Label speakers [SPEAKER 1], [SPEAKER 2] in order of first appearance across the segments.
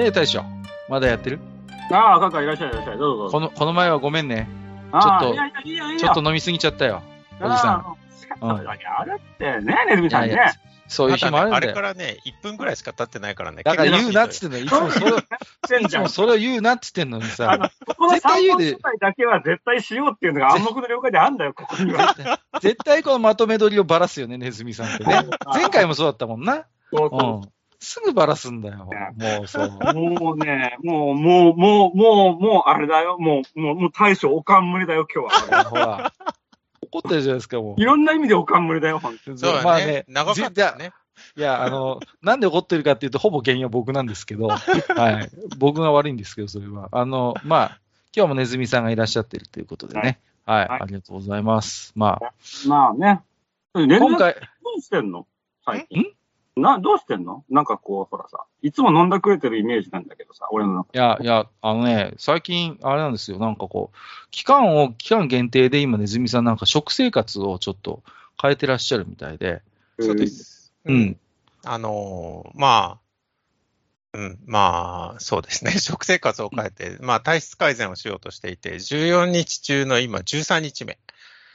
[SPEAKER 1] ええ、大将。まだやってる？
[SPEAKER 2] ああ、赤かいらっしゃいいらっしゃい。どうぞどうぞ。
[SPEAKER 1] この、この前はごめんね。
[SPEAKER 2] ああ
[SPEAKER 1] ちょっとちょっと飲みすぎちゃったよ。おじさん。
[SPEAKER 2] ん。
[SPEAKER 1] うん
[SPEAKER 2] あれってね、ねずみさんね
[SPEAKER 1] そういう日もあるん
[SPEAKER 3] あ
[SPEAKER 1] だよ。
[SPEAKER 3] れからね、1分ぐらいしか経ってないからね。
[SPEAKER 1] だから言うなっつ
[SPEAKER 3] 結
[SPEAKER 1] ってんの。いつもそれ、いつもそれを言うなっつってんのに
[SPEAKER 2] あ
[SPEAKER 1] さ
[SPEAKER 2] の。、ここの
[SPEAKER 1] 絶対言う
[SPEAKER 2] 3
[SPEAKER 1] で
[SPEAKER 2] 本だけは絶対しようっていうのが暗黙の了解であんだよ、ここには。
[SPEAKER 1] 絶対このまとめ撮りをばらすよね、ネズミさんってね。前回もそうだったもんな。
[SPEAKER 2] そうそう
[SPEAKER 1] うん。すぐばらすんだよ。もうそう。
[SPEAKER 2] もうね、もう、もう、もう、もう、もう、あれだよ。もう、もう、もう大将おかんむりだよ、今日は。
[SPEAKER 1] ほら。怒ってるじゃないですか、も
[SPEAKER 2] いろんな意味でおかんむりだよ、ほんと
[SPEAKER 1] う。
[SPEAKER 3] そうだね。
[SPEAKER 1] まあね。
[SPEAKER 3] 長かったよね。
[SPEAKER 1] いや、あの、なんで怒ってるかっていうと、ほぼ原因は僕なんですけど、はい。僕が悪いんですけど、それは。あの、まあ、今日もネズミさんがいらっしゃってるということでね。はい。
[SPEAKER 2] はい
[SPEAKER 1] ありがとうございます。まあ、
[SPEAKER 2] まあね。
[SPEAKER 1] 今回、
[SPEAKER 2] どうしてんの最近。な、どうしてんの？なんかこう、ほらさ、いつも飲んだくれてるイメージなんだけどさ、俺の中
[SPEAKER 1] いや、いや、あのね、最近、あれなんですよ。なんかこう、期間を、期間限定で今、ネズミさんなんか食生活をちょっと変えてらっしゃるみたいで。
[SPEAKER 3] そうで。す。
[SPEAKER 1] うん。
[SPEAKER 3] あのーまあ、うん、まあ、そうですね。食生活を変えて、まあ、体質改善をしようとしていて、14日中の今、13日目。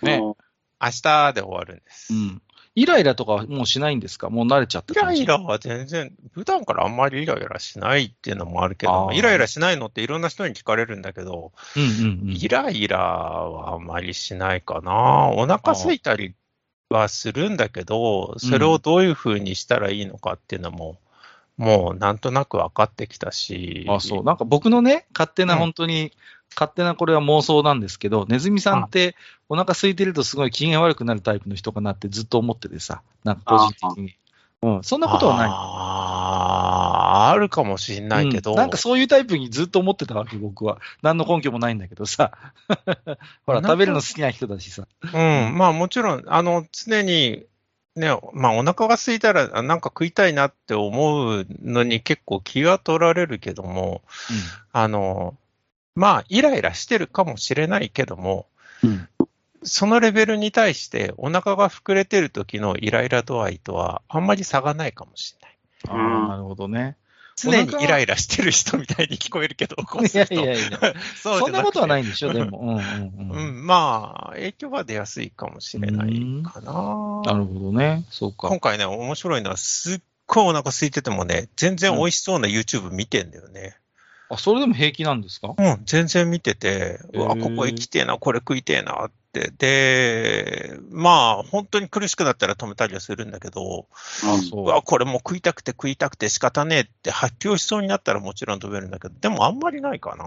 [SPEAKER 1] ね
[SPEAKER 2] も
[SPEAKER 3] 明日で終わるんです。
[SPEAKER 1] うん。イライラとかはもうしないんですか？もう慣れちゃった
[SPEAKER 3] イライラは全然、普段からあんまりイライラしないっていうのもあるけど、イライラしないのっていろんな人に聞かれるんだけど、
[SPEAKER 1] うんうんうん。
[SPEAKER 3] イライラはあんまりしないかな。お腹空いたりはするんだけど、それをどういうふうにしたらいいのかっていうのも、もうなんとなく分かってきたし。
[SPEAKER 1] あ、そう。なんか僕のね、勝手な
[SPEAKER 3] うん
[SPEAKER 1] 本当に、勝手なこれは妄想なんですけど、ネズミさんってお腹空いてるとすごい機嫌悪くなるタイプの人かなってずっと思っててさ、なんか個人的に。うん、そんなことはない。
[SPEAKER 3] ああ、あるかもしんないけど、
[SPEAKER 1] うんなんかそういうタイプにずっと思ってたわけ、僕は。何の根拠もないんだけどさ。ほら、食べるの好きな人だしさ。
[SPEAKER 3] うん、まあもちろん、あの、常に、ね、まあお腹が空いたら、あなんか食いたいなって思うのに結構気が取られるけども、あの、まあイライラしてるかもしれないけども、
[SPEAKER 1] うん。
[SPEAKER 3] そのレベルに対してお腹が膨れてる時のイライラ度合いとはあんまり差がないかもしれない。
[SPEAKER 1] あ
[SPEAKER 2] うん
[SPEAKER 1] あ、なるほどね。
[SPEAKER 3] 常にイライラしてる人みたいに聞こえるけど、こう
[SPEAKER 1] いや
[SPEAKER 3] すると
[SPEAKER 1] いやいや。
[SPEAKER 3] そう
[SPEAKER 1] そんなことはない
[SPEAKER 3] い。
[SPEAKER 1] んでしょ、でも。うんうんう。
[SPEAKER 3] うんん、まあ、影響は出やすいかもしれないかな。
[SPEAKER 1] なるほどね。そうか。
[SPEAKER 3] 今回ね、面白いのは、すっごいお腹空いててもね、全然美味しそうな YouTube 見てんだよね。
[SPEAKER 1] あ、それでも平気なんですか？
[SPEAKER 3] うん、全然見てて、うわ、ここ行きてえな、これ食いてえなって。で、まあ、本当に苦しくなったら止めたりはするんだけど、
[SPEAKER 1] あ、そう
[SPEAKER 3] わ、これもう食いたくて食いたくて仕方ねえって発狂しそうになったらもちろん止めるんだけど、でもあんまりないかな。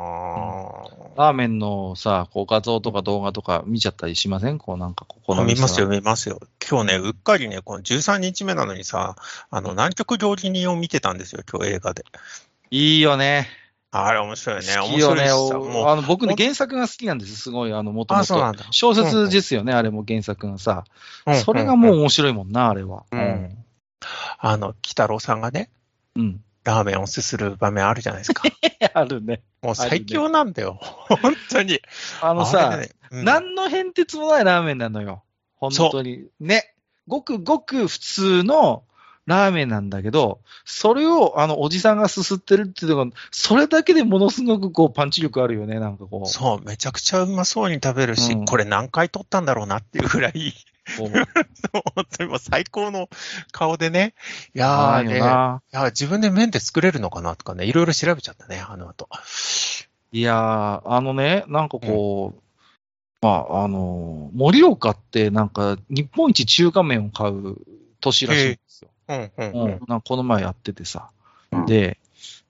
[SPEAKER 1] ラーメンのさ、こう画像とか動画とか見ちゃったりしません？こうなんかここの
[SPEAKER 3] 見ますよ、見ますよ。今日ね、うっかりね、この13日目なのにさ、あの、南極料理人を見てたんですよ、今日映画で。
[SPEAKER 1] いいよね。
[SPEAKER 3] あれ面白いね。
[SPEAKER 1] 好
[SPEAKER 3] 面
[SPEAKER 1] きよね。
[SPEAKER 3] 白いしさ、
[SPEAKER 1] お
[SPEAKER 3] もう、
[SPEAKER 1] あの僕ね、原作が好きなんです。すごい、あの、もともと。小説ですよね、あれも原作がさ。
[SPEAKER 3] うん
[SPEAKER 1] それがもう面白いもんな、あれは。
[SPEAKER 3] うんあの、北郎さんがね、
[SPEAKER 1] うん。
[SPEAKER 3] ラーメンをすする場面あるじゃないですか。
[SPEAKER 1] あるね。
[SPEAKER 3] もう最強なんだよ。本当に。
[SPEAKER 1] あのさ、
[SPEAKER 3] ねうん
[SPEAKER 1] 何の変哲もないラーメンなのよ。本当に。ね。ごくごく普通のラーメンなんだけど、それをあのおじさんがすすってるっていうのが、それだけでものすごくこうパンチ力あるよね、なんかこう。
[SPEAKER 3] そう、めちゃくちゃうまそうに食べるし、
[SPEAKER 1] うん
[SPEAKER 3] これ何回撮ったんだろうなっていうぐらい、
[SPEAKER 1] こう
[SPEAKER 3] 本当にもう最高の顔でね、いやーね、い。や自分で麺で作れるのかなとかね、いろいろ調べちゃったね、あの後。
[SPEAKER 1] いやー、あのね、なんかこう、まあ、あの、盛岡ってなんか日本一中華麺を買う都市らしいんですよ。
[SPEAKER 3] うんうん
[SPEAKER 1] うん、なんかこの前やっててさ。
[SPEAKER 2] うん
[SPEAKER 1] で、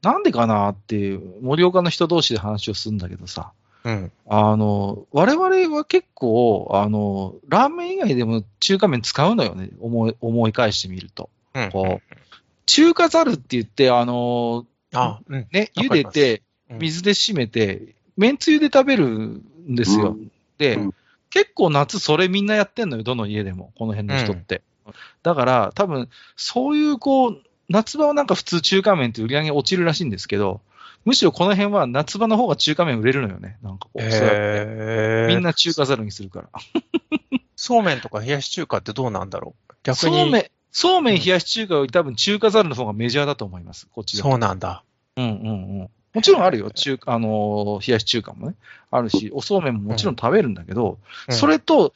[SPEAKER 1] なんでかなっていう、盛岡の人同士で話をするんだけどさ、
[SPEAKER 3] うん。
[SPEAKER 1] あの、我々は結構、あの、ラーメン以外でも中華麺使うのよね、思い、思い返してみると。
[SPEAKER 3] うん。
[SPEAKER 1] こう中華ざるって言って、あの、
[SPEAKER 3] あ、うん。
[SPEAKER 1] ね、茹でて、
[SPEAKER 3] うん
[SPEAKER 1] 水で締めて、めんつゆで食べるんですよ。
[SPEAKER 2] うん
[SPEAKER 1] で、
[SPEAKER 2] うん
[SPEAKER 1] 結構夏それみんなやってんのよ、どの家でも、この辺の人って。だから、多分、そういうこう、夏場はなんか普通中華麺って売り上げ落ちるらしいんですけど、むしろこの辺は夏場の方が中華麺売れるのよね。なんかこう、そうやって
[SPEAKER 3] へ
[SPEAKER 1] みんな中華ざるにするから。
[SPEAKER 3] そうめんとか冷やし中華ってどうなんだろう逆
[SPEAKER 1] そう
[SPEAKER 3] に。
[SPEAKER 1] めん、そうめん冷やし中華より多分中華ざるの方がメジャーだと思います、こっち
[SPEAKER 3] そうなんだ。
[SPEAKER 1] うんうんうん。もちろんあるよ、中華、あのー冷やし中華もね。あるし、おそうめんももちろん食べるんだけど、
[SPEAKER 3] うん
[SPEAKER 1] それと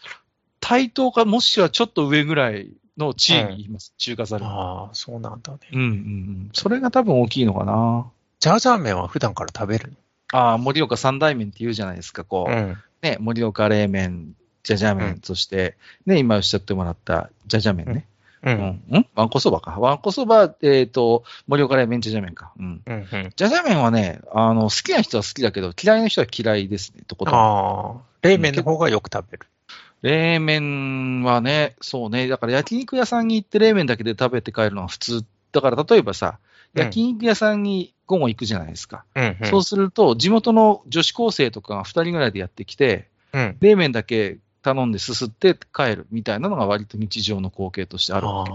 [SPEAKER 1] 対等か、もしくはちょっと上ぐらいの地位にいます、中華ざる。
[SPEAKER 3] ああ、そうなんだね。
[SPEAKER 1] うんうんうん。それが多分大きいのかな。
[SPEAKER 3] ジャージャー麺は普段から食べる
[SPEAKER 1] ああ、盛岡三大麺って言うじゃないですか、こう。
[SPEAKER 3] のうん。
[SPEAKER 1] ね、盛岡冷麺、じゃじゃ麺、
[SPEAKER 3] うん
[SPEAKER 1] そして、ね、今おっしゃってもらったじゃじゃ麺ね。
[SPEAKER 3] う。
[SPEAKER 1] うんん。ん？わんこそばか。わんこそば、えっ、と、盛岡冷麺、じゃじゃ麺か。うん。
[SPEAKER 3] うん。うん。
[SPEAKER 1] じゃじゃ麺はね、あの、好きな人は好きだけど、嫌いな人は嫌いですね、とことん。
[SPEAKER 3] ああ、冷麺の方がよく食べる。
[SPEAKER 1] 冷麺はね、そうね、だから焼肉屋さんに行って冷麺だけで食べて帰るのは普通。だから例えばさ、
[SPEAKER 3] うん
[SPEAKER 1] 焼肉屋さんに午後行くじゃないですか。
[SPEAKER 3] うん。うん
[SPEAKER 1] そうすると、地元の女子高生とかが2人ぐらいでやってきて、
[SPEAKER 3] うん。
[SPEAKER 1] 冷麺だけ頼んですすって帰るみたいなのが割と日常の光景としてあるわけ。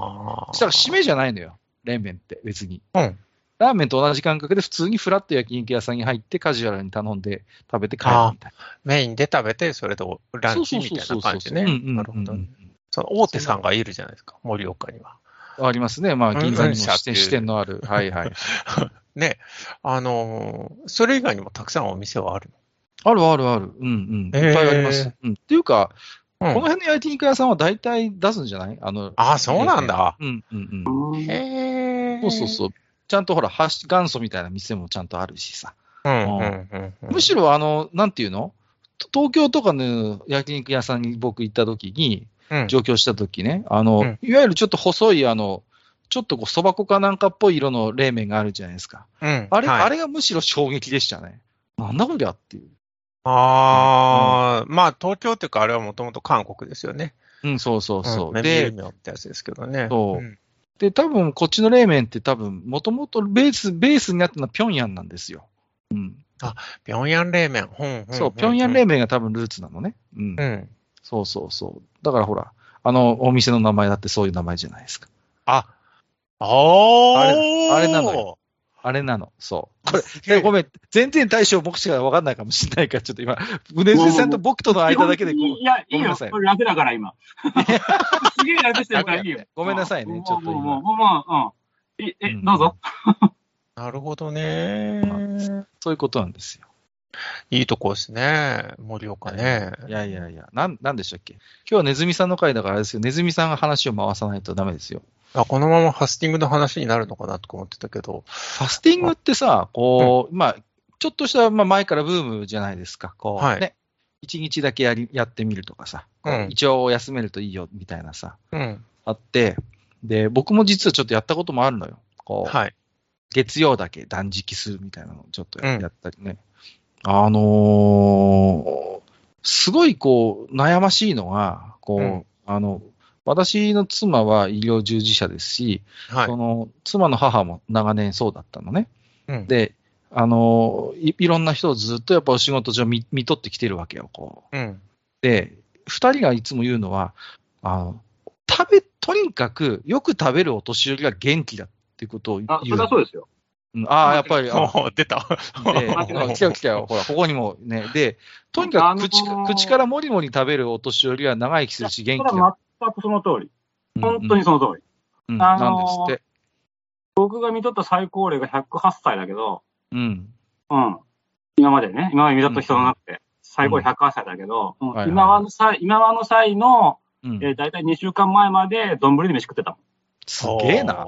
[SPEAKER 1] そしたら締めじゃないのよ、冷麺って別に。
[SPEAKER 3] うん。
[SPEAKER 1] ラーメンと同じ感覚で普通にフラット焼肉屋さんに入ってカジュアルに頼んで食べて帰るみたい
[SPEAKER 3] メインで食べて、それとラ
[SPEAKER 1] な。
[SPEAKER 3] ンチみたいな感じね。
[SPEAKER 1] うんうんうんうん
[SPEAKER 3] なるほどね。その大手さんがいるじゃないですか、盛岡には。
[SPEAKER 1] ありますね。まあ、銀座にも支店のある。はいはい。
[SPEAKER 3] ね。あのーそれ以外にもたくさんお店はある
[SPEAKER 1] あるあるある。うんうん。いっぱいあります。うん。っていうか、
[SPEAKER 3] の。
[SPEAKER 1] この辺の焼肉屋さんは大体出すんじゃない？あの、
[SPEAKER 3] ああ、そうなんだ。
[SPEAKER 1] うんうんうん。
[SPEAKER 2] うん
[SPEAKER 3] へえ。
[SPEAKER 1] そうそうそう。ちゃんとほら、元祖みたいな店もちゃんとあるしさ。
[SPEAKER 3] うんうんうんうん。
[SPEAKER 1] むしろあの、なんていうの？東京とかの焼肉屋さんに僕行った時に、
[SPEAKER 3] うん、
[SPEAKER 1] 上京した時ね、あの、
[SPEAKER 3] うん
[SPEAKER 1] いわゆるちょっと細いあの、ちょっとこう、蕎麦粉かなんかっぽい色の冷麺があるじゃないですか。
[SPEAKER 3] うん。
[SPEAKER 1] あれ、
[SPEAKER 3] はい
[SPEAKER 1] あれがむしろ衝撃でしたね。なんだこりゃっていう。
[SPEAKER 3] ああ、まあ東京っていうかあれはもともと韓国ですよね。
[SPEAKER 1] うん、そうそうそう。
[SPEAKER 3] ん、メ
[SPEAKER 1] で
[SPEAKER 3] ミ、ュってやつですけどね。
[SPEAKER 1] そうんで、多分こっちの冷麺って多分、もともとベース、ベースになったのは平壌なんですよ。うん。
[SPEAKER 3] 平壌冷麺。うんうんうん
[SPEAKER 1] そう、平壌冷麺が多分ルーツなのね。うん。
[SPEAKER 3] うん。
[SPEAKER 1] そうそうそう。だからほら、あのお店の名前だってそういう名前じゃないですか。
[SPEAKER 3] あ、ああ
[SPEAKER 1] あれあれなのよ。あれなの。そう。これ、えごめん、全然対象僕しか分かんないかもしれないから、ちょっと今、うねずれさんと僕との間だけでこう
[SPEAKER 2] いや、いいよ。
[SPEAKER 1] ごめんなさい
[SPEAKER 2] これ楽だから、今。すげえ楽してるからいいよ。
[SPEAKER 1] ごめんなさいねちょっと今
[SPEAKER 2] もう、もう、もう、うん。え、え
[SPEAKER 1] うん、
[SPEAKER 2] どうぞ。
[SPEAKER 3] なるほどね。
[SPEAKER 1] そういうことなんですよ。
[SPEAKER 3] いいとこですね。盛岡ね。
[SPEAKER 1] いやいやいや、なん、なんでしたっけ？今日はネズミさんの回だからあれですよ。ネズミさんが話を回さないとダメですよ。
[SPEAKER 3] あこのままファスティングの話になるのかなとか思ってたけど。
[SPEAKER 1] ファスティングってさ、こう、まあ、ちょっとした、まあ、前からブームじゃないですか。こう、
[SPEAKER 3] はい
[SPEAKER 1] ね。一日だけやり、やってみるとかさ。
[SPEAKER 3] うん
[SPEAKER 1] 一応休めるといいよ、みたいなさ。
[SPEAKER 3] うん。
[SPEAKER 1] あって、で、僕も実はちょっとやったこともあるのよ。こう、
[SPEAKER 3] はい。
[SPEAKER 1] 月曜だけ断食するみたいなのをちょっとやったりね。あのーすごいこう、悩ましいのが、こう、
[SPEAKER 3] うん
[SPEAKER 1] あの、私の妻は医療従事者ですし、
[SPEAKER 3] はい
[SPEAKER 1] そ。の妻の母も長年そうだったのね。
[SPEAKER 3] うん
[SPEAKER 1] で、あのい、いろんな人をずっとやっぱお仕事上見見とってきてるわけよ、こう。
[SPEAKER 3] うん。
[SPEAKER 1] で、二人がいつも言うのは、あの、食べ、とにかくよく食べるお年寄りが元気だっていうことを言
[SPEAKER 2] あ、
[SPEAKER 1] う。
[SPEAKER 2] そりゃそうですよ。
[SPEAKER 1] うんああ、やっぱり、
[SPEAKER 3] 出た。
[SPEAKER 1] 来たよ来たよ、ほら、ここにもね。で、とにかく口,、
[SPEAKER 2] あのー
[SPEAKER 1] 口からもりもり食べるお年寄りは長生きするし、元気だ。
[SPEAKER 2] 全くその通り。本当にその通り。
[SPEAKER 1] うん、うん
[SPEAKER 2] あのー。僕が見とった最高齢が108歳だけど、
[SPEAKER 1] うん。
[SPEAKER 2] うん。今までね、今まで見とった人の中で、最高齢108歳だけど、うん
[SPEAKER 1] はいはい
[SPEAKER 2] 今はの際、今はの際の、
[SPEAKER 1] うん
[SPEAKER 2] えー、大体2週間前まで丼で飯食ってたもん。
[SPEAKER 1] すげえな。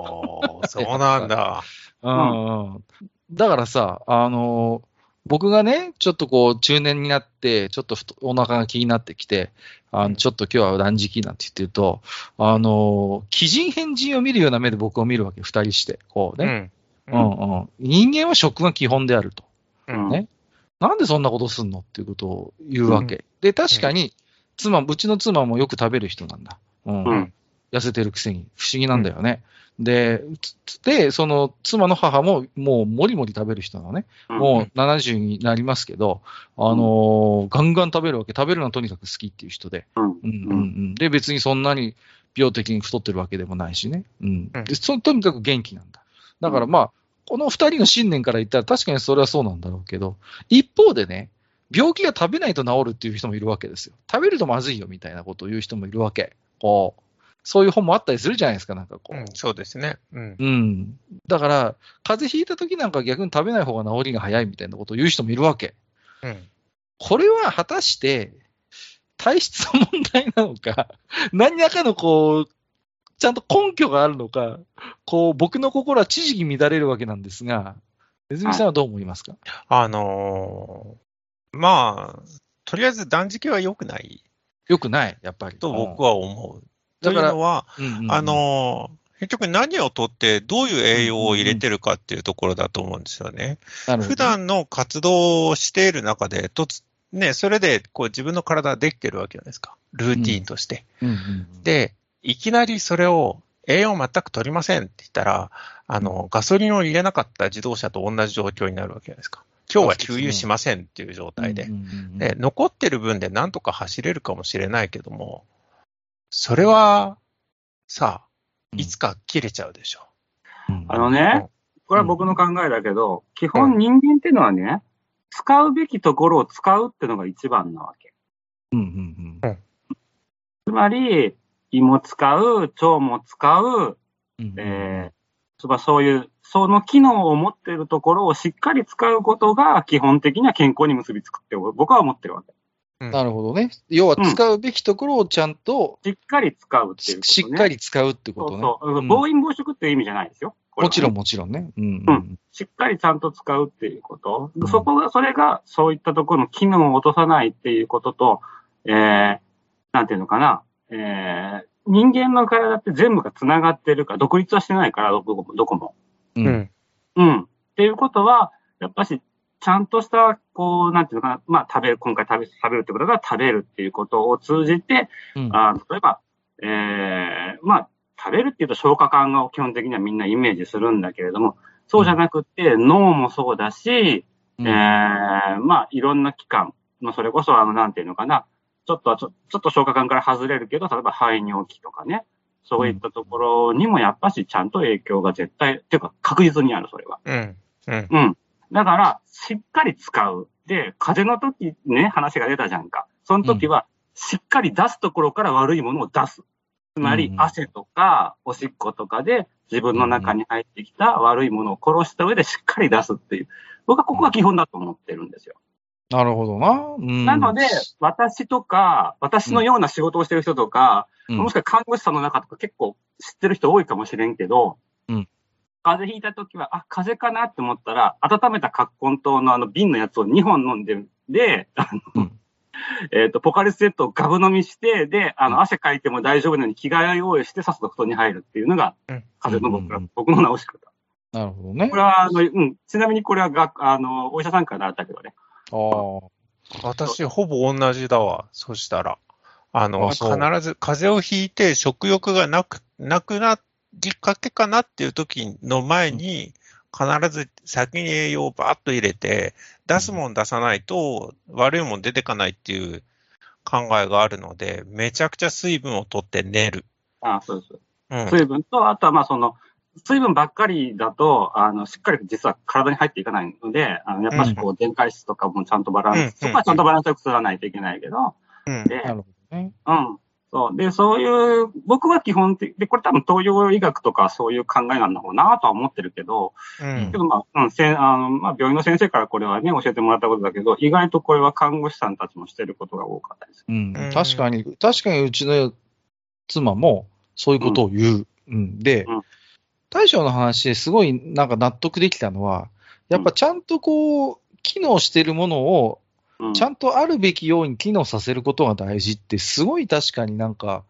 [SPEAKER 3] そうなんだ。
[SPEAKER 1] うんうん。だからさ、あのー僕がね、ちょっとこう、中年になって、ちょっとお腹が気になってきて、あ
[SPEAKER 3] うん
[SPEAKER 1] のちょっと今日は断食なんて言ってると、あのー、鬼人変人を見るような目で僕を見るわけ、二人して。こうね。
[SPEAKER 3] うん。
[SPEAKER 1] うんうん。人間は食が基本であると。
[SPEAKER 3] うん
[SPEAKER 1] ねなんでそんなことすんのっていうことを言うわけ。で、確かに、妻、うちの妻もよく食べる人なんだ。うん。
[SPEAKER 2] うん
[SPEAKER 1] 痩せてるくせに。不思議なんだよね。で、つで、その妻の母ももうもりもり食べる人なのね。もう70になりますけど、あのーガンガン食べるわけ。食べるのはとにかく好きっていう人で。
[SPEAKER 2] うん、
[SPEAKER 1] うんうんうん。で、別にそんなに病的に太ってるわけでもないしね。うん。
[SPEAKER 3] うん
[SPEAKER 1] でそとにかく元気なんだ。だからまあ、この二人の信念から言ったら確かにそれはそうなんだろうけど、一方でね、病気が食べないと治るっていう人もいるわけですよ。食べるとまずいよみたいなことを言う人もいるわけ。こう、そういう本もあったりするじゃないですか、なんかこう。
[SPEAKER 3] うん、そうですね。うん。
[SPEAKER 1] うん。だから、風邪ひいた時なんか逆に食べない方が治りが早いみたいなことを言う人もいるわけ。
[SPEAKER 3] うん。
[SPEAKER 1] これは果たして、体質の問題なのか、何らかのこう、ちゃんと根拠があるのか、こう、僕の心は知識乱れるわけなんですが、ネズミさんはどう思いますか、
[SPEAKER 3] あのーまあ、とりあえず断食は良くない
[SPEAKER 1] よくない、やっぱり。
[SPEAKER 3] と僕は思う。というのは、
[SPEAKER 1] うん、うんうん
[SPEAKER 3] あ、のー結局何をとってどういう栄養を入れてるかっていうところだと思うんですよね。
[SPEAKER 1] なるほど
[SPEAKER 3] 普段の活動をしている中で、とつ、ね、それでこう自分の体ができてるわけじゃないですか。ルーティーンとして。
[SPEAKER 1] うんうん
[SPEAKER 3] で、いきなりそれを栄養全く取りませんって言ったら、あの、ガソリンを入れなかった自動車と同じ状況になるわけじゃないですか。今日は給油しませんっていう状態でで、残ってる分でなんとか走れるかもしれないけども、それは、さあ、いつか切れちゃうでしょ。
[SPEAKER 1] うん
[SPEAKER 2] あのね、これは僕の考えだけど、基本人間っていうのはね、使うべきところを使うっていうのが一番なわけ。
[SPEAKER 1] うんうんうん
[SPEAKER 2] つまり、胃も使う、腸も使う、
[SPEAKER 1] うん
[SPEAKER 2] えー、まあそういう、その機能を持っているところをしっかり使うことが基本的には健康に結びつくって僕は思ってるわけ。
[SPEAKER 1] なるほどね。要は使うべきところをちゃんと
[SPEAKER 2] しっかり使うっていうこと、ね。
[SPEAKER 1] しっかり使うってことね。
[SPEAKER 2] そうそう。
[SPEAKER 1] うん
[SPEAKER 2] 暴飲暴食っていう意味じゃないですよ。ね
[SPEAKER 1] もちろんもちろんね。うん
[SPEAKER 2] う
[SPEAKER 1] うん
[SPEAKER 2] しっかりちゃんと使うっていうこと。
[SPEAKER 1] うん
[SPEAKER 2] そこが、それが、そういったところの機能を落とさないっていうことと、えー、なんていうのかな、えー、人間の体って全部が繋がってるから、独立はしてないから、どこも。どこも
[SPEAKER 1] う
[SPEAKER 3] うんん。
[SPEAKER 2] うん。っていうことは、やっぱし、ちゃんとした、こう、なんていうのかな、まあ、食べる、今回食べ、食べるってことが食べるっていうことを通じて、
[SPEAKER 1] うん
[SPEAKER 2] あ例えば、えー、まあ、食べるっていうと消化管が基本的にはみんなイメージするんだけれども、そうじゃなくって脳もそうだし、
[SPEAKER 1] うん
[SPEAKER 2] えー、まあ、いろんな器官、まあ、それこそ、あの、なんていうのかな、ちょっとはちょ、ちょっと消化管から外れるけど、例えば肺尿器とかね、そういったところにもやっぱしちゃんと影響が絶対、っていうか確実にある、それは。
[SPEAKER 3] うん。うん。
[SPEAKER 2] うん。だから、しっかり使う。で、風邪の時ね、話が出たじゃんか。その時は、しっかり出すところから悪いものを出す。つまり
[SPEAKER 1] う、ん
[SPEAKER 2] 汗とか、おしっことかで、自分の中に入ってきた悪いものを殺した上でしっかり出すっていう。僕はここが基本だと思ってるんですよ。
[SPEAKER 1] なるほどな。うん
[SPEAKER 2] なので、私とか、私のような仕事をしてる人とか、
[SPEAKER 1] うん
[SPEAKER 2] もしくは看護師さんの中とか結構知ってる人多いかもしれんけど、
[SPEAKER 1] うん
[SPEAKER 2] 風邪ひいた時は、あ、風邪かなって思ったら、温めた葛根湯のあの瓶のやつを2本飲んで、で、あの、
[SPEAKER 1] うん
[SPEAKER 2] えっ、と、ポカリスエットをガブ飲みして、で、あの、汗かいても大丈夫なように着替え用意して、さっさと布団に入るっていうのが、
[SPEAKER 3] うん
[SPEAKER 2] 風邪の僕ら、
[SPEAKER 1] うんうん
[SPEAKER 2] 僕の治し方。
[SPEAKER 1] なるほどね
[SPEAKER 2] こ。れは、あの、うん、ちなみにこれはが、あの、お医者さんから習ったけどね。
[SPEAKER 1] ああ。
[SPEAKER 3] 私、ほぼ同じだわ。そしたら。あの、必ず風邪をひいて食欲がなく、なくなりかけかなっていう時の前に、必ず先に栄養をバーッと入れて、出すもん出さないと悪いもん出てかないっていう考えがあるので、めちゃくちゃ水分を取って寝る。
[SPEAKER 2] あそうです。
[SPEAKER 3] うん。
[SPEAKER 2] 水分と、あとはまあその、水分ばっかりだと、あの、しっかり実は体に入っていかないので、あの、やっぱしこう、電解質とかもちゃんとバランス、
[SPEAKER 3] うん
[SPEAKER 2] そこはちゃんとバランスよく取らないといけないけど、
[SPEAKER 3] うん。
[SPEAKER 2] で、
[SPEAKER 1] なるほどね。
[SPEAKER 2] うん。そう。で、そういう、僕は基本的、で、これ多分東洋医学とかそういう考えなんだろうなとは思ってるけど、
[SPEAKER 3] うん
[SPEAKER 2] け。どまあ、うん、せんあの、まあ、病院の先生からこれはね、教えてもらったことだけど、意外とこれは看護師さんたちもしてることが多かったです。
[SPEAKER 1] うん
[SPEAKER 3] うん。
[SPEAKER 1] 確かに、確かにうちの妻もそういうことを言う。うん。で
[SPEAKER 2] うん、
[SPEAKER 1] 大将の話ですごいなんか納得できたのは、やっぱちゃんとこう、機能してるものを
[SPEAKER 2] うん。
[SPEAKER 1] ちゃんとあるべきように機能させることが大事って、すごい確かになんか、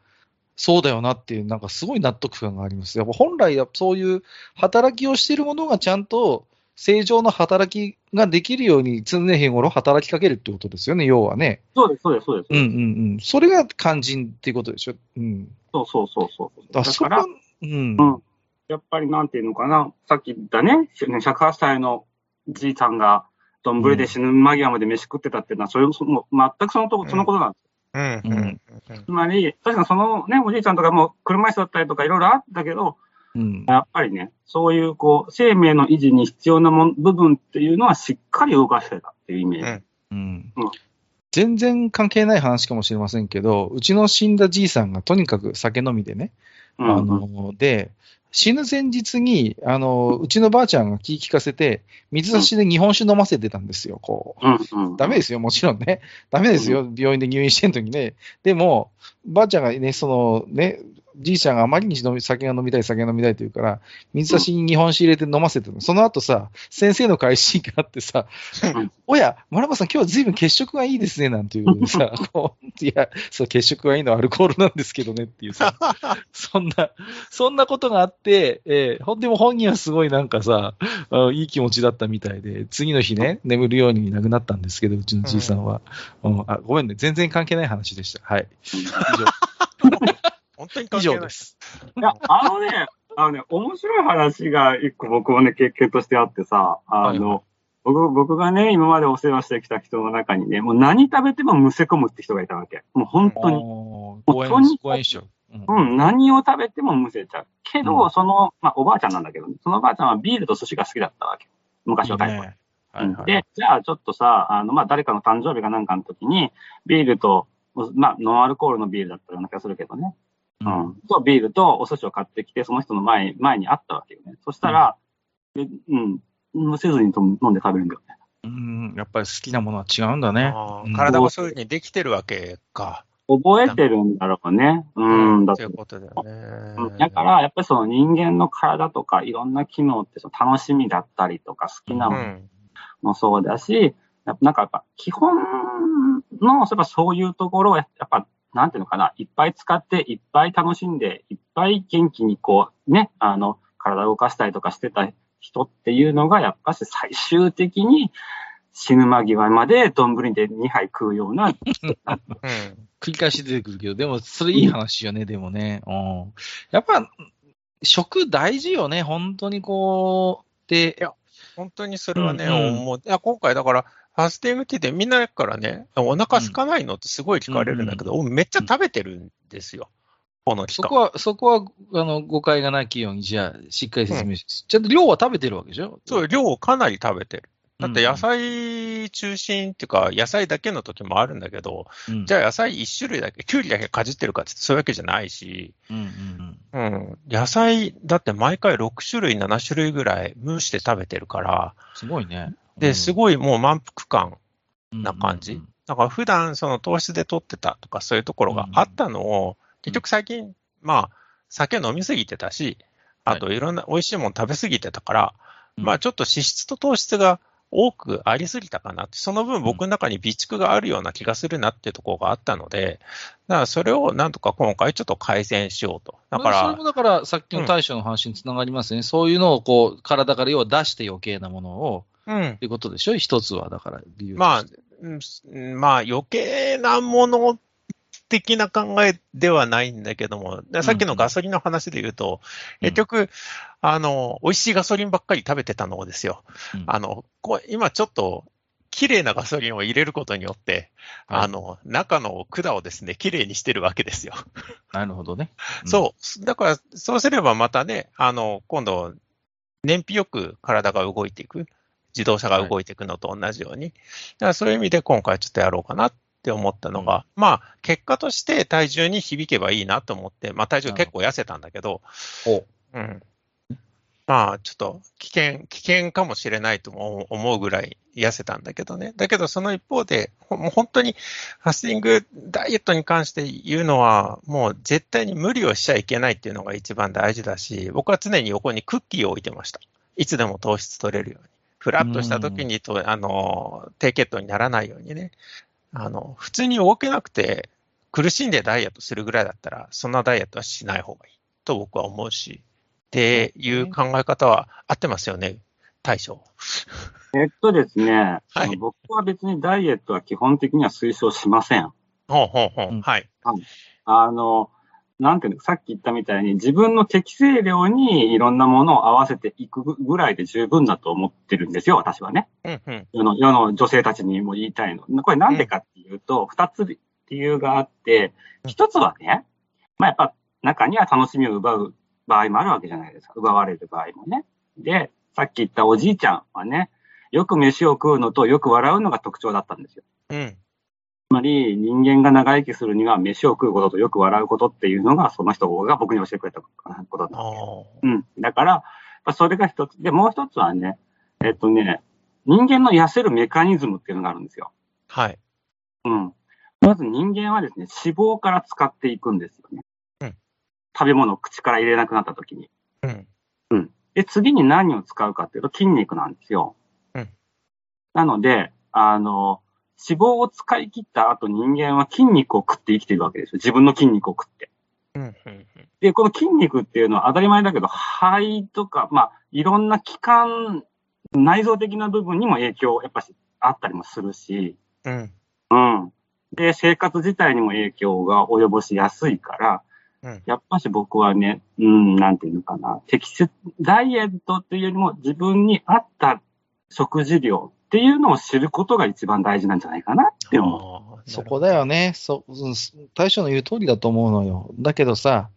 [SPEAKER 1] そうだよなっていう、なんかすごい納得感があります。やっぱ本来、そういう働きをしているものがちゃんと正常な働きができるように常日頃働きかけるってことですよね、要はね。
[SPEAKER 2] そうです、そうです、そうです。
[SPEAKER 1] うんうんうん。それが肝心っていうことでしょ？うん。
[SPEAKER 2] そうそうそうそう。
[SPEAKER 1] だからそこ
[SPEAKER 2] だから、
[SPEAKER 1] うん。
[SPEAKER 2] うんやっぱりなんていうのかな、さっき言ったね、108歳のじいさんが、丼で死ぬ間際まで飯食ってたっていうのは、それその全くそのと、そのことなんです。
[SPEAKER 3] うんうん。
[SPEAKER 2] つまり、確かにそのね、おじいちゃんとかも車椅子だったりとかいろいろあったけど、
[SPEAKER 1] うん。
[SPEAKER 2] やっぱりね、そういうこう、生命の維持に必要なもん部分っていうのはしっかり動かしてたっていうイメージ。
[SPEAKER 1] うん。
[SPEAKER 2] うん。
[SPEAKER 1] 全然関係ない話かもしれませんけど、うちの死んだじいさんがとにかく酒飲みでね、
[SPEAKER 2] うん。
[SPEAKER 1] あの、で、死ぬ前日に、あの、うちのばあちゃんが気利かせて、水差しで日本酒飲ませてたんですよ、こう。
[SPEAKER 2] うんうん。
[SPEAKER 1] ダメですよ、もちろんね。ダメですよ、病院で入院してん時ね。でも、ばあちゃんがね、そのね、じいちゃんがあまりに酒が飲みたい、酒が飲みたいというから、水差しに日本酒入れて飲ませて。その後さ、先生の会心があってさ
[SPEAKER 2] うん、
[SPEAKER 1] おや、丸山さん今日は随分血色がいいですね、なんていうさ、こう、いや、そう、血色がいいのはアルコールなんですけどねっていうさ、そんな、そんなことがあって、えーほんでも本人はすごいなんかさ、あいい気持ちだったみたいで、次の日ね、眠るように亡くなったんですけど、うちのじいさんは。うんあごめんね、全然関係ない話でした。はい。以
[SPEAKER 3] 本当に
[SPEAKER 1] 上、以上です。
[SPEAKER 2] いや、あのね、あのね、面白い話が一個僕もね、経験としてあってさ、あの、
[SPEAKER 1] はいは
[SPEAKER 2] 僕僕がね、今までお世話してきた人の中にね、もう何食べてもむせ込むって人がいたわけ。もう本当に。
[SPEAKER 1] おーご
[SPEAKER 2] とにかく
[SPEAKER 1] う。うん
[SPEAKER 2] うん、何を食べてもむせちゃう。けど、
[SPEAKER 1] うん
[SPEAKER 2] その、まあ、おばあちゃんなんだけど、ね、そのおばあちゃんはビールと寿司が好きだったわけ。昔
[SPEAKER 1] いい
[SPEAKER 2] 若い頃。
[SPEAKER 1] ねはいはい。
[SPEAKER 2] で、じゃあちょっとさ、あの、まあ、誰かの誕生日かなんかの時に、ビールと、まあ、ノンアルコールのビールだったような気がするけどね。
[SPEAKER 1] う
[SPEAKER 2] うんん。と、ビールとお寿司を買ってきて、その人の前、前にあったわけよね。そしたら、でうん、むせずにと飲んで食べるんだよね。
[SPEAKER 1] うん、やっぱり好きなものは違うんだね。
[SPEAKER 3] 体がそういうふうにできてるわけか。
[SPEAKER 2] 覚えてるんだろうね。うん、だって
[SPEAKER 3] という。ことだよね。
[SPEAKER 2] うんだから、やっぱりその人間の体とかいろんな機能ってその楽しみだったりとか好きなもの
[SPEAKER 3] うん。
[SPEAKER 2] もそうだし、やっぱなんかやっぱ基本の、そういえばそういうところをやっぱ、なんていうのかな、いっぱい使って、いっぱい楽しんで、いっぱい元気にこう、ね、あの、体を動かしたりとかしてた人っていうのが、やっぱし最終的に死ぬ間際まで丼で2杯食うような、
[SPEAKER 3] うん。
[SPEAKER 1] 繰り返し出てくるけど、でも、それいい話よね、でもね。うん。やっぱ、食大事よね、本当にこう、で、
[SPEAKER 3] いや本当にそれはね、
[SPEAKER 1] うんうん
[SPEAKER 3] 思う。いや、今回だから、ファスティングティーでみんなからね、お腹空かないのってすごい聞かれるんだけど、俺めっちゃ食べてるんですよ。この。
[SPEAKER 1] そこは、そこは、あの、誤解がなきように、じゃあ、しっかり説明し、ちゃんと量は食べてるわけでしょ？
[SPEAKER 3] そう、量をかなり食べてる。だって野
[SPEAKER 1] うん
[SPEAKER 3] 菜中心っていうか、野菜だけの時もあるんだけど、
[SPEAKER 1] うん
[SPEAKER 3] じゃあ野菜一種類だけ、きゅうりだけかじってるかってそういうわけじゃないし、
[SPEAKER 1] うんうん
[SPEAKER 3] うん。野菜、だって毎回6種類、7種類ぐらい蒸して食べてるから、
[SPEAKER 1] すごいね。
[SPEAKER 3] で、す
[SPEAKER 1] い
[SPEAKER 3] ごいもう満腹感な感じ。
[SPEAKER 1] うん。うん
[SPEAKER 3] だから普段その糖質で取ってたとかそういうところがあったのを、結局最近、まあ、酒飲みすぎてたし、あといろんな美味しいもの食べすぎてたから、
[SPEAKER 1] うん。
[SPEAKER 3] まあちょっと脂質と糖質が多くありすぎたかなって、その分僕の中に備蓄があるような気がするなっていうところがあったので、だからそれをなんとか今回ちょっと改善しようと。だか
[SPEAKER 1] それ
[SPEAKER 3] ら
[SPEAKER 1] も、だから、さっきの大将の話につながりますね。そういうのを、こう、体から要は出して余計なものを、
[SPEAKER 3] うん
[SPEAKER 1] っ。ていうことでしょ？一つは、だから、理由と
[SPEAKER 3] まあまあ余計なもの的な考えではないんだけども、でさっきのガソリンの話で言うと、
[SPEAKER 1] うん
[SPEAKER 3] 結局、あの、美味しいガソリンばっかり食べてたのをですよ。
[SPEAKER 1] うん
[SPEAKER 3] あの、今ちょっと、綺麗なガソリンを入れることによって、
[SPEAKER 1] はい
[SPEAKER 3] あの、中の管をですね、綺麗にしてるわけですよ。
[SPEAKER 1] なるほどね。
[SPEAKER 3] そう。だから、そうすればまたね、あの、今度、燃費よく体が動いていく。自動車が動いていくのと同じように。だからそういう意味で今回ちょっとやろうかなって思ったのが、まあ、結果として体重に響けばいいなと思って、まあ体重結構痩せたんだけど、
[SPEAKER 1] ほ
[SPEAKER 3] うん。まあ、ちょっと危険、危険かもしれないとも思うぐらい痩せたんだけどね。だけどその一方で、ほもう本当にファスティングダイエットに関して言うのは、もう絶対に無理をしちゃいけないっていうのが一番大事だし、僕は常に横にクッキーを置いてました。いつでも糖質取れるように。フラッとした時にと、あの、低血糖にならないようにね。あの、普通に動けなくて苦しんでダイエットするぐらいだったら、そんなダイエットはしない方がいいと僕は思うし、っていう考え方は合ってますよね、大将。
[SPEAKER 2] えっとですね、
[SPEAKER 3] はい
[SPEAKER 2] 僕は別にダイエットは基本的には推奨しません。
[SPEAKER 3] ほうほうほう。
[SPEAKER 1] うん
[SPEAKER 3] はい。
[SPEAKER 2] あの、なんていうの、さっき言ったみたいに自分の適正量にいろんなものを合わせていくぐらいで十分だと思ってるんですよ、私はね。
[SPEAKER 3] うんうん。
[SPEAKER 2] 世の世の女性たちにも言いたいの。これなんでかっていうと、二、つ理由があって、一つはね、まあやっぱ中には楽しみを奪う場合もあるわけじゃないですか。奪われる場合もね。で、さっき言ったおじいちゃんはね、よく飯を食うのとよく笑うのが特徴だったんですよ。
[SPEAKER 3] うん。
[SPEAKER 2] つまり人間が長生きするには飯を食うこととよく笑うことっていうのがその人が僕に教えてくれたことだ
[SPEAKER 3] ああ。
[SPEAKER 2] うん。だから、まあそれが一つ。で、もう一つはね、えっとね、人間の痩せるメカニズムっていうのがあるんですよ。
[SPEAKER 3] はい。
[SPEAKER 2] うん。まず人間はですね、脂肪から使っていくんですよね。
[SPEAKER 3] うん
[SPEAKER 2] 食べ物を口から入れなくなった時に。
[SPEAKER 3] うん。
[SPEAKER 2] で、次に何を使うかっていうと筋肉なんですよ。
[SPEAKER 3] うん
[SPEAKER 2] なので、あの、脂肪を使い切った後人間は筋肉を食って生きてるわけですよ。自分の筋肉を食って。で、この筋肉っていうのは当たり前だけど、肺とか、まあ、いろんな器官、内臓的な部分にも影響、やっぱしあったりもするし、
[SPEAKER 3] うん。
[SPEAKER 2] うん。で、生活自体にも影響が及ぼしやすいから、
[SPEAKER 3] うん
[SPEAKER 2] やっぱし僕はね、うん、なんていうのかな、適切、ダイエットっていうよりも自分に合った食事量っていうのを知ることが一番大事なんじゃないかなって思う。
[SPEAKER 1] そこだよね。そ、うん大将の言う通りだと思うのよ。だけどさ、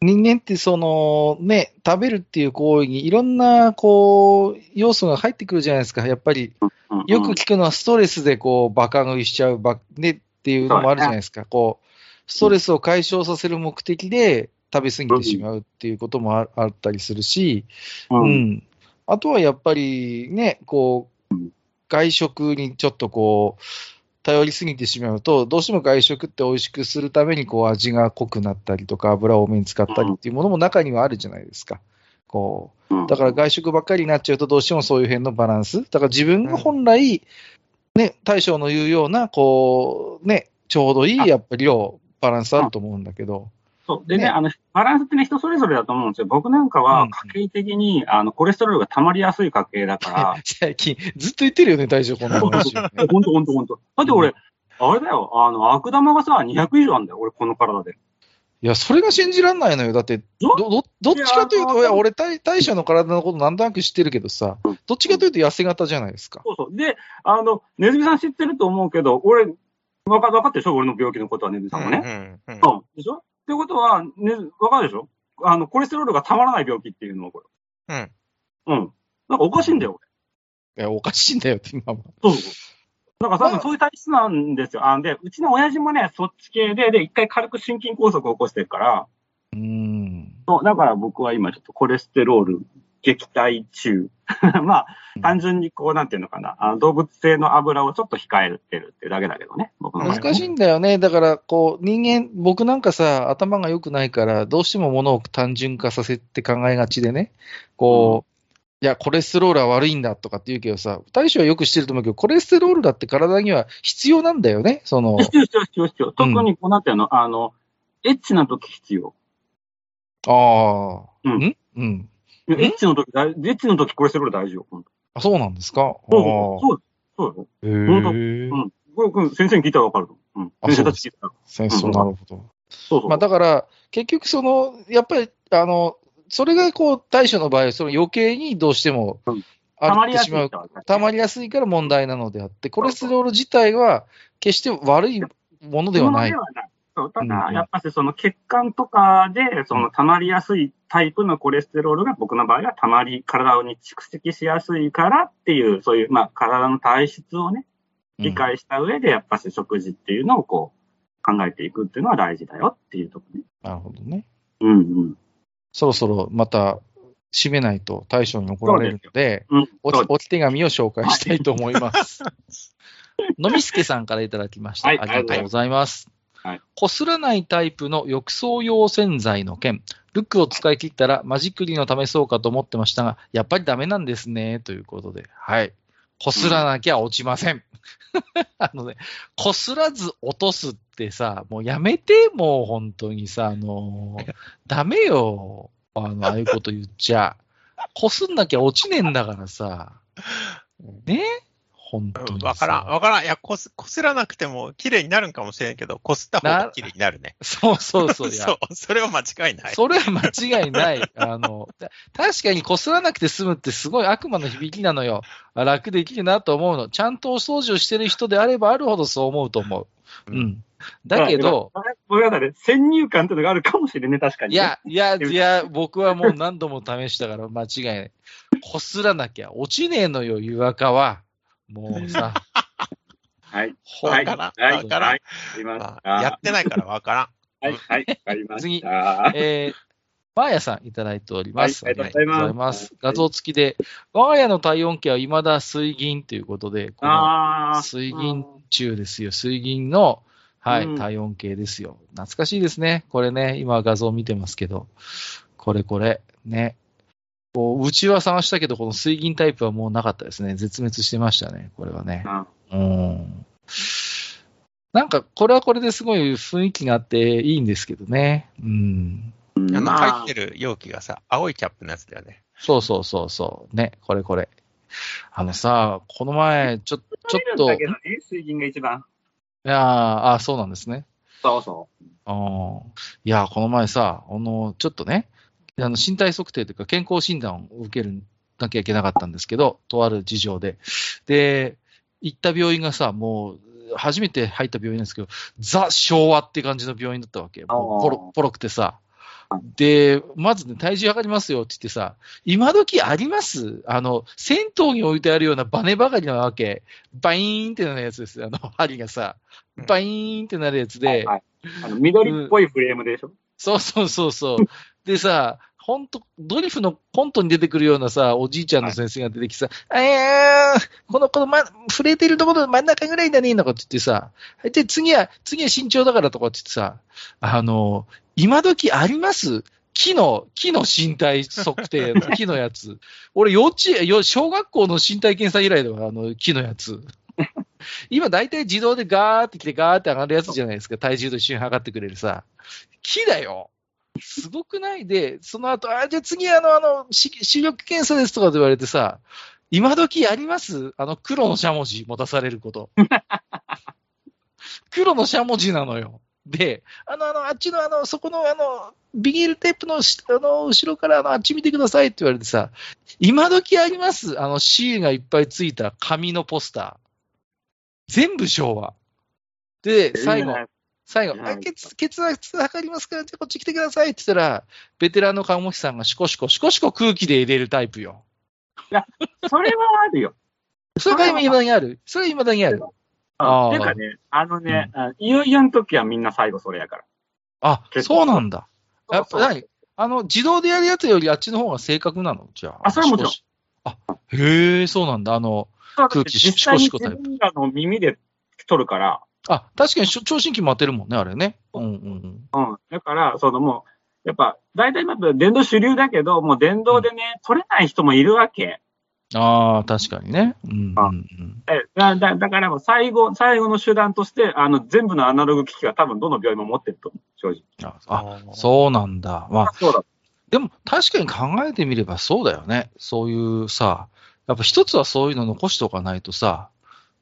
[SPEAKER 1] 人間ってその、ね、食べるっていう行為にいろんな、こう、要素が入ってくるじゃないですか。やっぱり、
[SPEAKER 2] うん
[SPEAKER 1] よく聞くのはストレスでこう、バカ食いしちゃう、ば、ね、っていうのもあるじゃないですか。こう、ストレスを解消させる目的で食べ過ぎてしまうっていうこともああったりするし、
[SPEAKER 2] う
[SPEAKER 1] うんん。あとはやっぱりね、こう
[SPEAKER 2] うん、
[SPEAKER 1] 外食にちょっとこう、頼りすぎてしまうと、どうしても外食って美味しくするためにこう味が濃くなったりとか、油を多めに使ったりっていうものも中にはあるじゃないですか。こ
[SPEAKER 2] う
[SPEAKER 1] だから外食ばっかりになっちゃうとどうしてもそういう辺のバランス。だから自分が本来、ね、大将の言うような、こう、ね、ちょうどいいやっぱり量、バランスあると思うんだけど。
[SPEAKER 2] そう。でね、
[SPEAKER 1] ね
[SPEAKER 2] あの、バランスってね、人それぞれだと思うんですよ。僕なんか
[SPEAKER 1] うん
[SPEAKER 2] は家計的に、あの、コレステロールが溜まりやすい家系だから、
[SPEAKER 1] 最近、ずっと言ってるよね、大将、この話をね。
[SPEAKER 2] ほんとほんとほんと。だって俺、あれだよ、あの、悪玉がさ、200以上あんだよ、俺、この体で。
[SPEAKER 1] いや、それが信じらんないのよ。だって、ど、ど、どっちかというと、
[SPEAKER 2] いや
[SPEAKER 1] 俺、大大将の体のことなんとなく知ってるけどさ
[SPEAKER 2] うん、
[SPEAKER 1] どっちかというと痩せ型じゃないですか。
[SPEAKER 2] そうそう。で、あの、ネズミさん知ってると思うけど、俺、わか、わかってるでしょ？俺の病気のことは、ネズミさんもね。
[SPEAKER 3] うん。うん。
[SPEAKER 2] うん。でしょ？ってことは、ね、わかるでしょ？あの、コレステロールがたまらない病気っていうのは、こ
[SPEAKER 3] うん。
[SPEAKER 2] れ。うん。なんかおかしいんだよ、
[SPEAKER 1] いや、おかしいんだよって、今は。
[SPEAKER 2] 俺。そうそう。だから多分そういう体質なんですよ。あんで、うちの親父もね、そっち系で、で、一回軽く心筋梗塞を起こしてるから、
[SPEAKER 1] うーん。
[SPEAKER 2] そう、だから僕は今ちょっとコレステロール撃退中。まあ、単純にこう、なんていうのかな、あの動物性の油をちょっと控えてるっていうだけだけどね、僕の
[SPEAKER 1] 難しいんだよね。だから、こう、人間、僕なんかさ、頭が良くないから、どうしても物を単純化させて考えがちでね、こう、いや、コレステロールは悪いんだとかって言うけどさ、大将はよく知ってると思うけど、コレステロールだって体には必要なんだよね。その、
[SPEAKER 2] 必要、必要、必要、必要。特にこう、なんていうの、あの、エッチな時必要。
[SPEAKER 1] ああ、
[SPEAKER 2] うん
[SPEAKER 1] ん？うん。
[SPEAKER 2] エッチの時、大エッチの時コレステロール大事よ、本
[SPEAKER 1] あ、そうなんですか？
[SPEAKER 2] 当。そうそう。そうよ。
[SPEAKER 1] あー
[SPEAKER 2] 本当
[SPEAKER 1] へえ
[SPEAKER 2] うん。先生に聞いたらわかると思う。うん。
[SPEAKER 1] あ
[SPEAKER 2] 先生たち聞いたら。
[SPEAKER 1] 先生、
[SPEAKER 2] うん
[SPEAKER 1] なるほど。
[SPEAKER 2] そうそう。
[SPEAKER 1] まあ、だから、結局、その、やっぱり、あの、それがこう、対処の場合は、その余計にどうしても
[SPEAKER 2] うん、
[SPEAKER 1] あ
[SPEAKER 2] たまりやすい
[SPEAKER 1] 溜まりやすいから問題なのであって、コレステロール自体は決して悪いものではない。
[SPEAKER 2] そうた
[SPEAKER 1] うん
[SPEAKER 2] だ、やっぱりその血管とかで、その溜まりやすいタイプのコレステロールが僕の場合は溜まり、体に蓄積しやすいからっていう、そういう、まあ、体の体質をね、理解した上で、やっぱし食事っていうのをこう、考えていくっていうのは大事だよっていうところね。
[SPEAKER 1] なるほどね。
[SPEAKER 2] うんうん。
[SPEAKER 1] そろそろまた締めないと対象に怒られるので、
[SPEAKER 2] うん。
[SPEAKER 1] お手紙を紹介したいと思います。のみすけさんからいただきました。
[SPEAKER 2] はい
[SPEAKER 1] ありがとうございます。
[SPEAKER 2] はい
[SPEAKER 1] こすらないタイプの浴槽用洗剤の件、ルックを使い切ったらマジックリの試そうかと思ってましたが、やっぱりダメなんですね、ということで。はい。こすらなきゃ落ちません。あのね、こすらず落とすってさ、もうやめて、もう本当にさ、あのーダメよ。あの、ああいうこと言っちゃ。こすんなきゃ落ちねえんだからさ。ね？本当にさ。
[SPEAKER 3] わからん、わからん。いや、こす、こすらなくても綺麗になるんかもしれんけど、こすった方が綺麗になるね。
[SPEAKER 1] そうそうそう。いや
[SPEAKER 3] そう、それは間違いない。
[SPEAKER 1] それは間違いない。あの、た確かにこすらなくて済むってすごい悪魔の響きなのよ。あ楽できるなと思うの。ちゃんとお掃除をしてる人であればあるほどそう思うと思う。う
[SPEAKER 3] うん
[SPEAKER 1] ん。だけど、
[SPEAKER 2] まあ、ごめんなさいね。先入観っていうのがあるかもしれんね、確かにね。
[SPEAKER 1] いや、いや、いや、僕はもう何度も試したから間違いない。こすらなきゃ落ちねえのよ、湯垢は。もうさ、
[SPEAKER 2] はい。
[SPEAKER 1] ほん
[SPEAKER 2] はい。
[SPEAKER 3] わからん
[SPEAKER 2] はい。はい。
[SPEAKER 3] やってないからわからん。
[SPEAKER 2] はい。はい。わかりま
[SPEAKER 1] 次
[SPEAKER 2] した。
[SPEAKER 1] えー、マーヤさんいただいております。
[SPEAKER 2] はいありがとうございます
[SPEAKER 1] 画像付きで、我が家の体温計は未だ水銀ということで、この。水銀中ですよ。水銀の、はい、
[SPEAKER 2] うん
[SPEAKER 1] 体温計ですよ。懐かしいですね。これね、今画像見てますけど。これこれ、ね。こううちは探したけど、この水銀タイプはもうなかったですね。絶滅してましたね。これはね。うん。なんか、これはこれですごい雰囲気があっていいんですけどね。うん。
[SPEAKER 2] うん
[SPEAKER 3] あの、
[SPEAKER 2] まあ
[SPEAKER 3] 入ってる容器がさ、青いキャップのやつだよね。
[SPEAKER 1] そうそうそうそう。ね、これこれ。あのさ、この前、ちょ、ちょっと、い
[SPEAKER 2] だけどね、水銀が一番。
[SPEAKER 1] やーあー、そうなんですね。
[SPEAKER 2] そうそ
[SPEAKER 1] あーいやー、この前さ、あの、ちょっとね、あの身体測定というか健康診断を受けるなきゃいけなかったんですけど、とある事情で。で、行った病院がさ、もう、初めて入った病院なんですけど、ザ・昭和って感じの病院だったわけ。もうポロポロくてさ。で、まずね、体重測りますよって言ってさ、今時あります？あの、銭湯に置いてあるようなバネばかりなわけ。バイーンってなるやつですよ。あの、針がさ、バイーンってなるやつ
[SPEAKER 2] う。
[SPEAKER 1] で、
[SPEAKER 2] はい。あの、緑っぽいフレームでしょ？
[SPEAKER 1] そうそうそうそう。でさ、ほんと、ドリフのコントに出てくるようなさ、おじいちゃんの先生が出てきてさ、えー、この、この、ま、触れてるところの真ん中ぐらいだね、とかって言ってさ、で、次は、次は身長だからとかって言ってさ、あの、今時あります？木の、木の身体測定、木のやつ。俺、幼稚園、よ小学校の身体検査以来だわ、あの、木のやつ。今、大体自動でガーって来てガーって上がるやつじゃないですか。体重と一緒に測ってくれるさ。木だよ。すごくない？で、その後、あ、じゃあ次、あの、あの、し視力検査ですとかって言われてさ、今時やります？あの、黒のしゃもじ持たされること。黒のしゃもじなのよ。で、あの、あの、あっちの、あの、そこの、あの、ビニールテープのし、あの、後ろから、あの、あっち見てくださいって言われてさ、今時あります？あの、シールがいっぱいついた紙のポスター。全部昭和。で、最後、最後、
[SPEAKER 2] はい
[SPEAKER 1] あ血血圧測りますから、じゃあこっち来てくださいって言ったら、ベテランの看護師さんがシコシコ、シコシコ空気で入れるタイプよ。
[SPEAKER 2] それはあるよ。
[SPEAKER 1] それが今、未だにある。それ未だにある。あー
[SPEAKER 2] ていうかね、あのね、あいよいよの時はみんな最後それやから。
[SPEAKER 1] あ、そうなんだ。やっぱ何？あの、自動でやるやつよりあっちの方が正確なの？じゃあ。
[SPEAKER 2] あそれはもちろん
[SPEAKER 1] あ、へえ、そうなんだ。あの、空気シコシコタイプ
[SPEAKER 2] 自分らの耳で取るから、
[SPEAKER 1] あ、確かに聴診器も当てるもんね、あれね。うんうんうん。
[SPEAKER 2] うん。だから、そのもう、やっぱ、大体今、電動主流だけど、もう電動でね、取れない人もいるわけ。
[SPEAKER 1] ああ、確かにね。うんうんうん。
[SPEAKER 2] えだだだからもう最後、最後の手段として、あの、全部のアナログ機器は多分どの病院も持ってると思う、正直。
[SPEAKER 1] ああ、そうなんだ。まあ、
[SPEAKER 2] そうだ。
[SPEAKER 1] でも確かに考えてみればそうだよね。そういうさ、やっぱ一つはそういうの残しておかないとさ、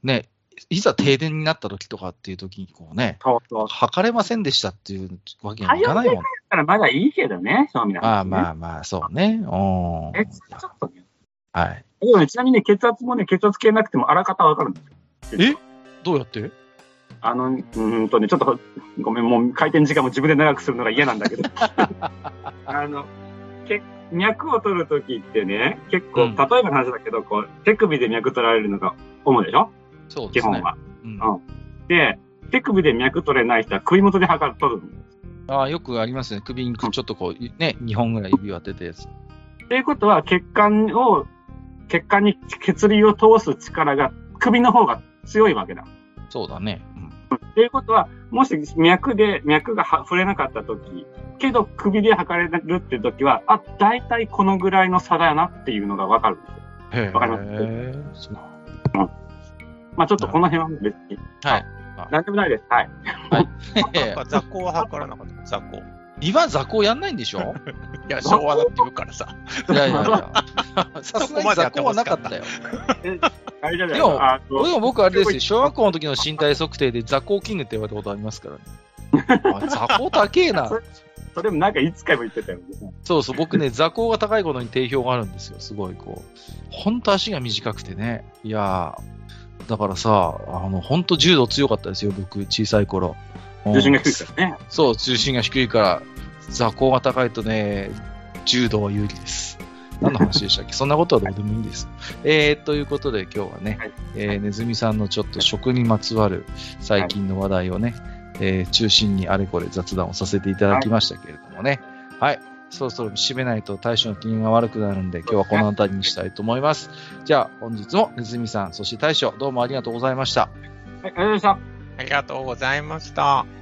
[SPEAKER 1] ね、いざ停電になった時とかっていう時にこうね、
[SPEAKER 2] そうそう。だ
[SPEAKER 1] 測れませんでしたっていうわけにはいかないもん。
[SPEAKER 2] からまだいいけどね、そうみんな。
[SPEAKER 1] まあま
[SPEAKER 2] あ。
[SPEAKER 1] あまあ、そうね。うん。
[SPEAKER 2] え、ちょっとね。
[SPEAKER 1] はい。
[SPEAKER 2] でもね、ちなみにね、血圧もね、血圧計なくてもあらかたわかるんですよ。
[SPEAKER 1] え？どうやって？
[SPEAKER 2] あの、うーんとね、ちょっと、ごめん、もう回転時間も自分で長くするのが嫌なんだけど。あの、け脈を取るときってね、結構、
[SPEAKER 1] うん
[SPEAKER 2] 例えばの話だけど、こう、手首で脈取られるのが主でしょ？
[SPEAKER 1] そうですね。
[SPEAKER 2] 基本は。
[SPEAKER 1] うん
[SPEAKER 2] で、手首で脈取れない人は首元で測る、取る。
[SPEAKER 1] ああ、よくありますね。首にちょっとこう、ね、2本ぐらい指を当てたやつ。
[SPEAKER 2] っていうことは、血管を、血管に血流を通す力が首の方が強いわけだ。
[SPEAKER 1] そうだね。
[SPEAKER 2] っていうことは、もし脈で、脈がは触れなかったとき、けど首で測れるっていうときは、あ、大体このぐらいの差だよなっていうのがわかるんですよ。わかります？
[SPEAKER 1] そう
[SPEAKER 2] まあちょっとこの辺は別に。
[SPEAKER 1] はい。
[SPEAKER 2] なんでもないです。はい。
[SPEAKER 3] なんか雑魚は測らなかった。雑 魚。
[SPEAKER 1] 今、雑魚やんないんでしょ？
[SPEAKER 3] いや、昭和だって言うからさ。
[SPEAKER 1] いやいやいや。さすがに
[SPEAKER 3] そこまでや
[SPEAKER 1] 雑魚はなかったよ。でもでも僕あれですよ、小学校の時の身体測定でザコーキングって言われたことありますからね。あザコ高えな。
[SPEAKER 2] それもなんかいつかも言ってたよね。
[SPEAKER 1] そうそう、僕ね、座高が高いことに定評があるんですよ、すごいこう。ほんと足が短くてね。いやー、だからさ、あの、ほんと柔道強かったですよ、僕、小さい頃。うん
[SPEAKER 2] 重心が低いからね。
[SPEAKER 1] そう、重心が低いから、座高が高いとね、柔道は有利です。何の話でしたっけ？そんなことはどうでもいいです。えー、ということで今日はね、
[SPEAKER 2] はい
[SPEAKER 1] えー、ネズミさんのちょっと食にまつわる最近の話題をね、えー中心にあれこれ雑談をさせていただきましたけれどもね。はい。そろそろ締めないと大将の機嫌が悪くなるんで、今日はこの辺りにしたいと思います。じゃあ、本日もネズミさん、そして大将、どうもありがとうございました。
[SPEAKER 2] はい、ありがとうございました。
[SPEAKER 3] ありがとうございました。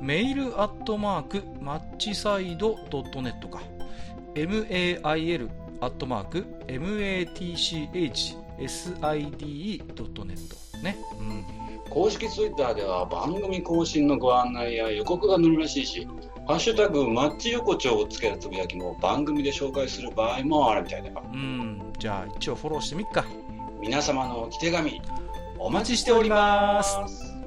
[SPEAKER 4] メールアットマークマッチサイドドットネットか。mail アットマーク matchside.net ね。うん。
[SPEAKER 5] 公式ツイッターでは番組更新のご案内や予告が載るらしいし、ハッシュタグマッチ横丁をつけたつぶやきも番組で紹介する場合もあるみたいだよ。
[SPEAKER 4] うん。じゃあ一応フォローしてみっか。
[SPEAKER 5] 皆様のお手紙、お
[SPEAKER 4] お
[SPEAKER 5] 待ちしております。